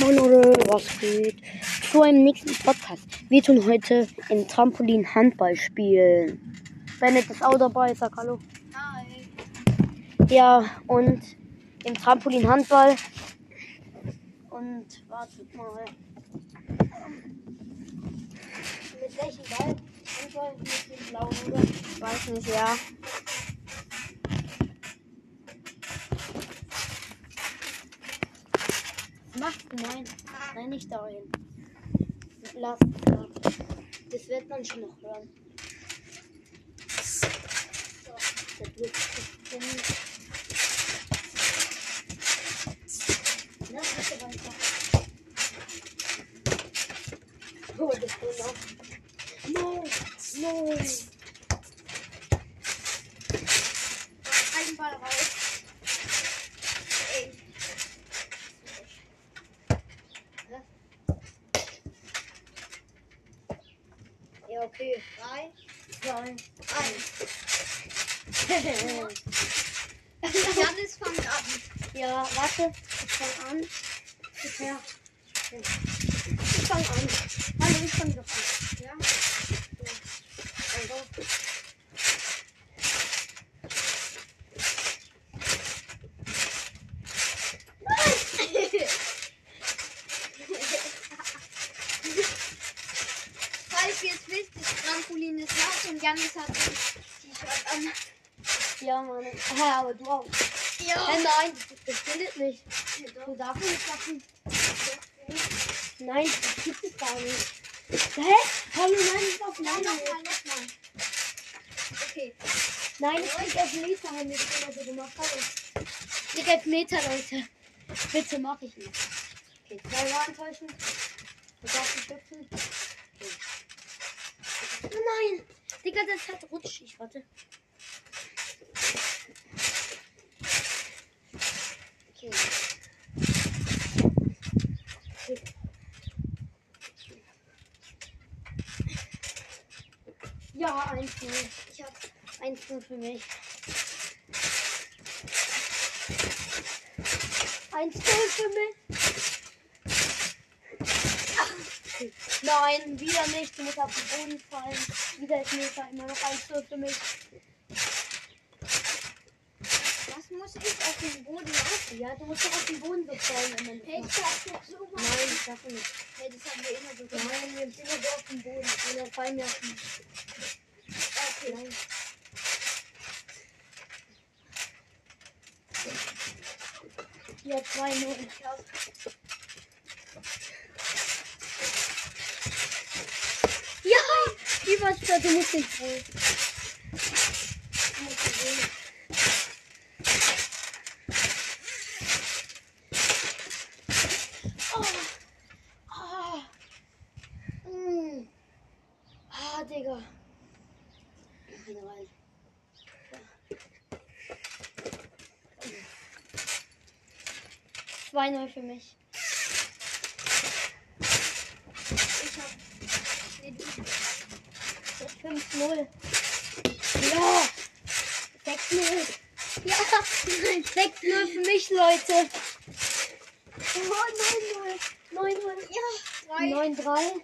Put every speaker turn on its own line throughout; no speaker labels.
Moin Leute, was geht? Zu einem nächsten Podcast. Wir tun heute im Trampolin Handball spielen. Bennett ist auch dabei, sag hallo.
Hi.
Ja, und im Trampolin Handball. Und wartet mal. Mit welchem Ball? Handball mit dem blauen, oder?
Ich weiß nicht, ja.
Was machst du? Nein, nein, nicht dahin. Lass es da. Das wird man schon noch hören. So, das wird bestimmt. Na, bitte weiter. Oh, das geht noch. No, no.
Ein Ball raus. Ey.
Ja, okay.
Drei,
Zwei.
eins. Janis fängt an.
Ja, warte. Ich fang an. Ja. ich fang an. Hallo, ich fang doch an.
Ja.
Also.
Falls ihr es wisst, das Trampolin ist nass und Janis hat ein T-Shirt an.
Ja, Mann. Hä, aber du auch.
Ja.
Hä, nein, das, findet nicht. Du darfst nicht machen. Nein, das gibt es gar nicht. Hä? Hallo, nein, ich darf
Nein,
nein,
nochmal, nochmal. Okay.
Nein, ich krieg Elfmeter, haben wir das so gemacht. Hallo. Ich krieg Elfmeter, Leute. Bitte mach ich nicht. Okay, zweimal enttäuschen. Du darfst nicht hüpfen. Okay. Oh nein! Digga, das hat rutschig. Warte. Okay. Ja, 1-0. Ich hab 1-0 für mich. 1-0 für mich. Nein, wieder nicht. Du musst auf den Boden fallen. Wieder ist Meter. Immer noch 1-0 für mich.
Was muss ich auf den Boden laufen?
Ja, du musst doch auf den Boden so fallen. Nicht
Hey,
machen.
ich darf doch so machen.
Nein, ich schaffe nicht.
Hey, das haben wir immer so gemacht.
Nein, wir sind immer so auf dem Boden. Und dann fallen wir auf den
Okay.
Nein. Ja, 2-0. Ja! Überstadt, du musst nicht wohl. Oh. Ah. Digga. Zwei neu für mich.
Ich hab. Nee, du.
5-0. Ja! 6-0. Ja! 6-0 für mich, Leute. Oh, 9-0. 9-0.
Ja. Drei.
9-3.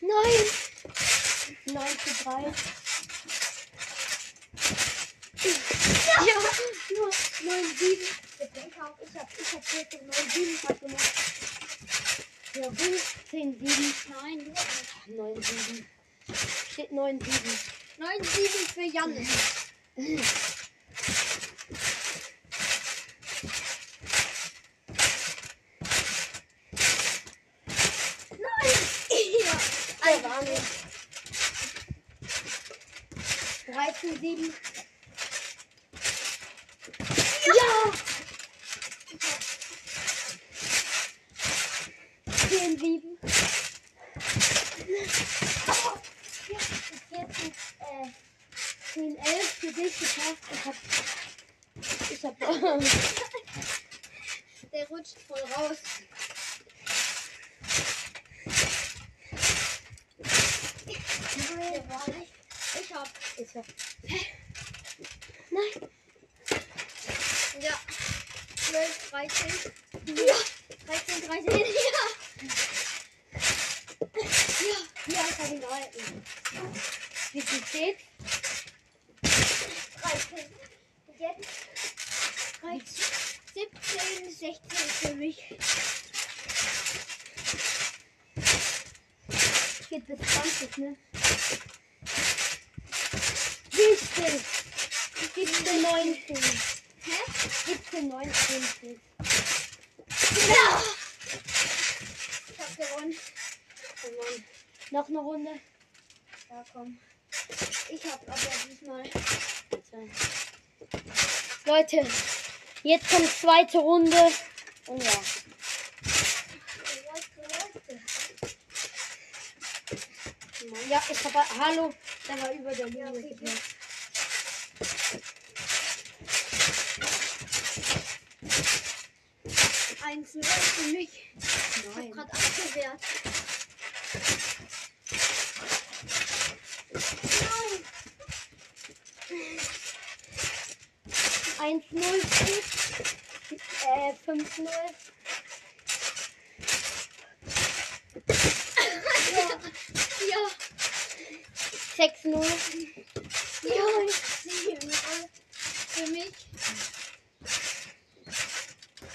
Nein! 9 zu 3. Ja! Nur 9-7.
Ich denke auch, ich hab.
Ich hab 14, 9-7 gerade gemacht. Ja, 15, 7.
Nein, 9, 7. Steht
9, 7. 9,
7 für Janis.
Nein!
Ja,
also, 13, 7. 10-7. Oh, äh, 10-11 für dich geschafft. Ich hab. Ich hab.
Der rutscht voll raus. Der war nicht. Ich hab.
Ich hab. Nein!
Ja. 12, 13. Ja. 13, 13. Ja.
Ja, hier ist er den alten. Wie viel steht?
13. Und jetzt 13, 17, 16 für mich.
Geht bis 20, ne? 17. 17, 19.
Hä?
17, 19 steht.
Ja! Hab gewonnen.
Oh Mann. Noch eine Runde.
Ja, komm. Ich hab aber diesmal.
Leute, jetzt kommt zweite Runde. Und ja. Ja, ich habe. Hallo, der war über der Linie.
okay,
geknallt.
Eins null für mich. Ich hab grad abgewehrt. Nein.
1-0 steht. Äh, 5-0.
Ja.
6-0.
Ja. Sieben null für mich.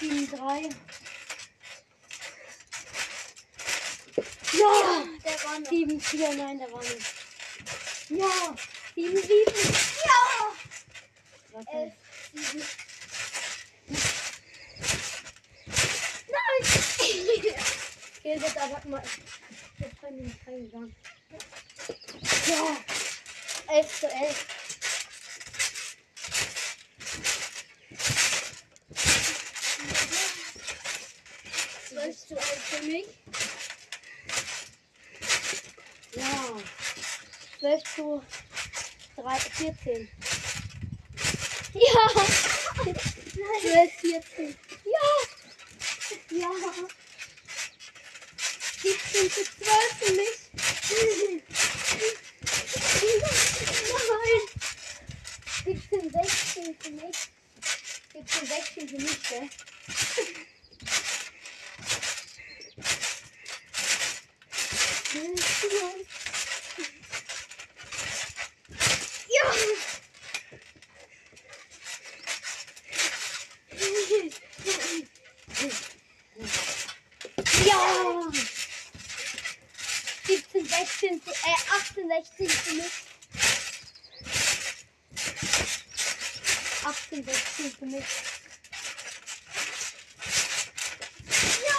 7-3. Ja!
Der
7-4, nein, der war nicht. Ja! 7-7.
Ja.
Warte.
Elf, sieben.
Nein! Gildet aber mal. Jetzt bin ich nicht reingegangen. Ja! 11 zu 11.
Zwölf zu elf für mich.
Ja. 12 zu 3, 14. Ja! 12, 14. Ja! Ja! 17 zu 12 für mich. Nein! 17, 16 für mich. 17, 16 für mich, gell? 68 für mich. 68 für mich.
Ja!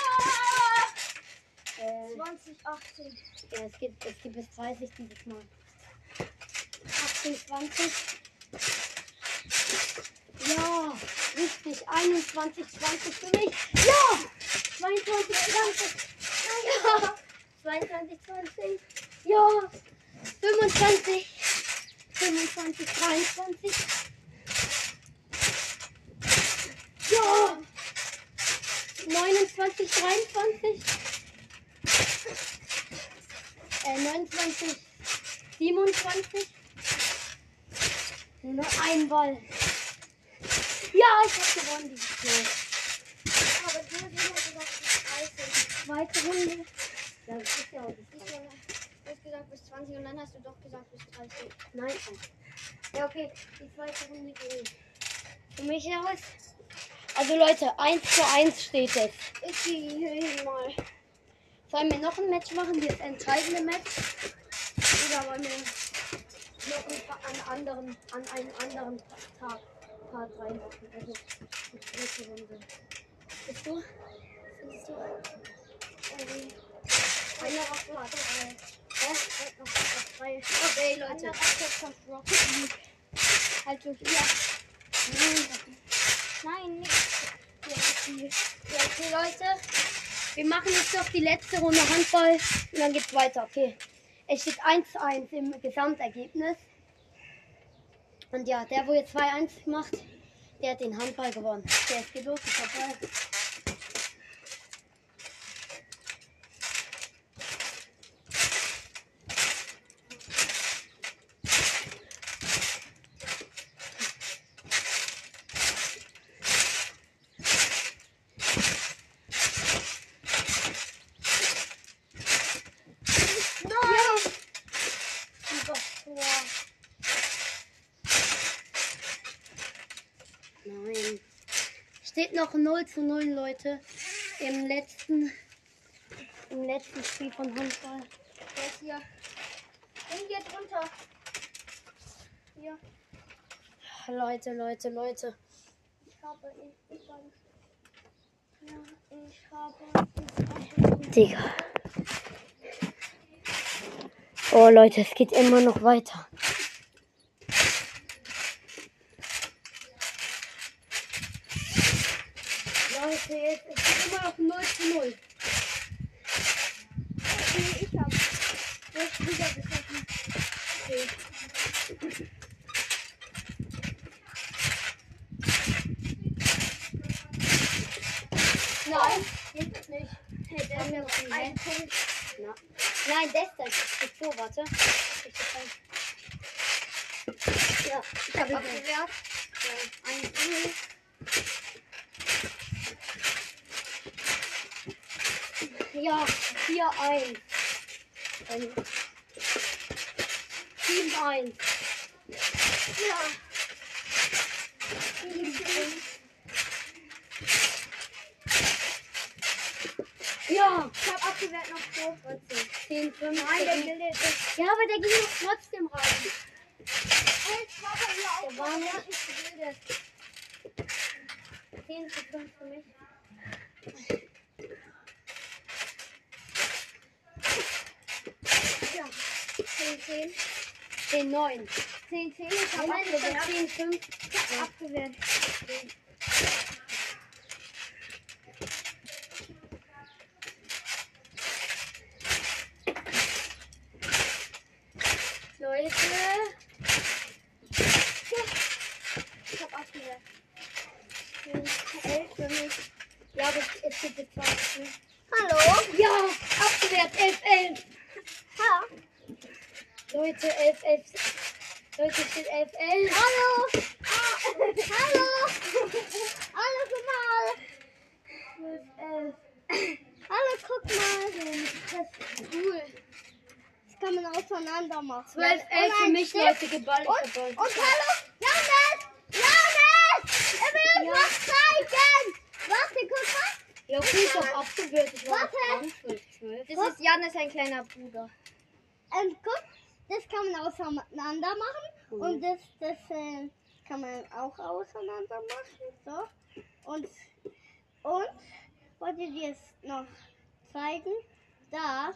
Äh,
20, 18.
Ja, es gibt, es gibt bis 30 dieses Mal. 18, 20. Ja, richtig. 21, 20 für mich. Ja! 22, 20. Ja! 22, 20. Ja! 25, 25, 23. Ja! 29, 23. Äh, 29, 27. Nur noch ein Ball. Ja, ich hab gewonnen dieses Mal.
Aber du hast immer gesagt, 30.
Zweite Runde. Ja, das ist ja auch das
Ich habe du hast gesagt bis 20 und dann hast du doch gesagt bis 30.
Nein. Ja, okay. Die zweite Runde geht für mich aus. Also Leute, 1 zu 1 steht es.
Ich gehe hier mal.
Sollen wir noch ein Match machen, das entscheidende Match? Oder wollen wir noch ein, an, anderen, an einen anderen Tag, Part reinmachen? Also die dritte Runde. Bist du?
Findest du? Ähm,
Einer auf Part 3. Hä? Noch auf 3.
Okay,
Leute.
Also hier. Nein, nicht. Hier
okay, Leute. Wir machen jetzt noch die letzte Runde Handball und dann geht's weiter. Okay. Es steht 1-1 im Gesamtergebnis. Und ja, der, wo jetzt 2-1 macht, der hat den Handball gewonnen. Der ist los, ist dabei. Nein. Noch 0 zu 0, Leute. Im letzten, im letzten Spiel von Handball.
Der ist hier. Den geht runter. Hier.
Leute, Leute, Leute.
Ich habe habe Ja, ich habe.
Digga. Oh Leute, es geht immer noch weiter. Leute, jetzt es ist immer noch 0 zu 0.
Nee, ich. Du hast wieder getroffen.
Okay. Nein, geht es nicht.
Hey, der
Haben wir noch einen
ein Punkt.
Na. Nein, das da ist so, warte. Ich das Ja, ich habe.
Abgewehrt.
Ja, ein Punkt. Ja, 4-1. Ähm, 7-1.
Ja. Sieben Punkt.
Ja,
Ich habe abgewehrt noch so.
10, 5.
Nein, der bildet ist.
Ja, aber der ging doch trotzdem rein.
Hey, ich habe hier auch.
Der war nicht-
nicht gebildet.
10 zu 5 für mich.
Ja. 10, 10.
10, 9.
10, 10. Ich habe abgewehrt.
ist 10, 5.
Ich hab abgewehrt.
Leute.
Ich hab abgewehrt. 11 für mich.
Ja, aber es gibt jetzt 20. ne?
Hallo?
Ja, abgewehrt. 11, 11. Leute, 11, 11. Leute, steht 11, 11.
Hallo? Ah, hallo? Hallo, guck mal.
12, 11.
Hallo, guck mal. Das ist cool. Das kann man auseinander machen.
12, 11 für mich,
Stift.
Leute, geballt.
Und,
geballt.
und hallo, Jonas! Jonas! Er will
Ja.
was zeigen! Warte, guck mal.
Ja, okay, ist doch abgewehrt. Ich war
Warte.
dran. 12, 12.
Das ist Janis, ein kleiner Bruder. Ähm, guck, das kann man auseinander machen.
Mhm.
Und das, das äh, kann man auch auseinander machen. So. Und, und wollte dir es noch zeigen, dass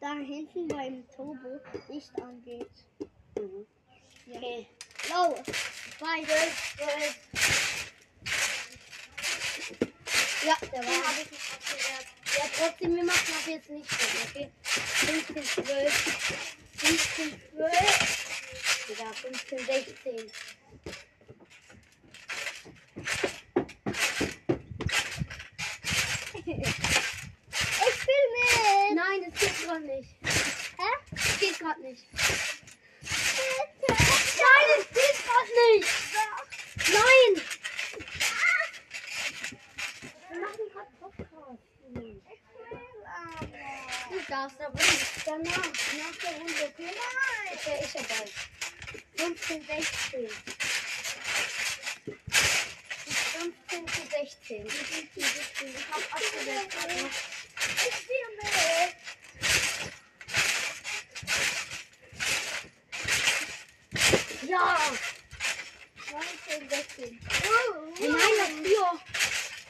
da hinten beim Turbo Licht angeht.
Mhm. Okay.
Los, weiter.
12. Ja, der
Den
war.
habe ich nicht abgewehrt.
Ja, trotzdem, wir machen ab jetzt nicht so, okay? 15, 12. 15, 12. Ja, 15, 16.
Ich spiele mit.
Nein, das geht gerade nicht.
Hä?
Das geht gerade nicht.
Bitte.
Nein, das geht gerade nicht. Nein. Wir machen gerade Podcast. Du darfst aber nicht. Danach, nach der Runde, okay? Nein. Ich wäre ich dabei. 15, 16. 15 zu 16. 15 zu 16. Ich hab abgewehrt.
Ich spiele mit.
Ja!
19, 16.
Nein, dafür!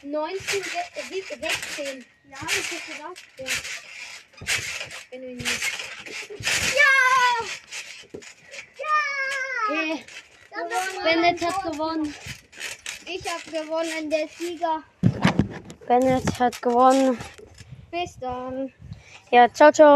19, se- äh, sieb- 16.
Ja, ich hätte gedacht.
Ja. Wenn du ihn nicht.
Ja! Ja!
Okay. Bennett hat gewonnen.
Ich habe gewonnen, der Sieger.
Bennett hat gewonnen.
Bis dann.
Ja, ciao, ciao.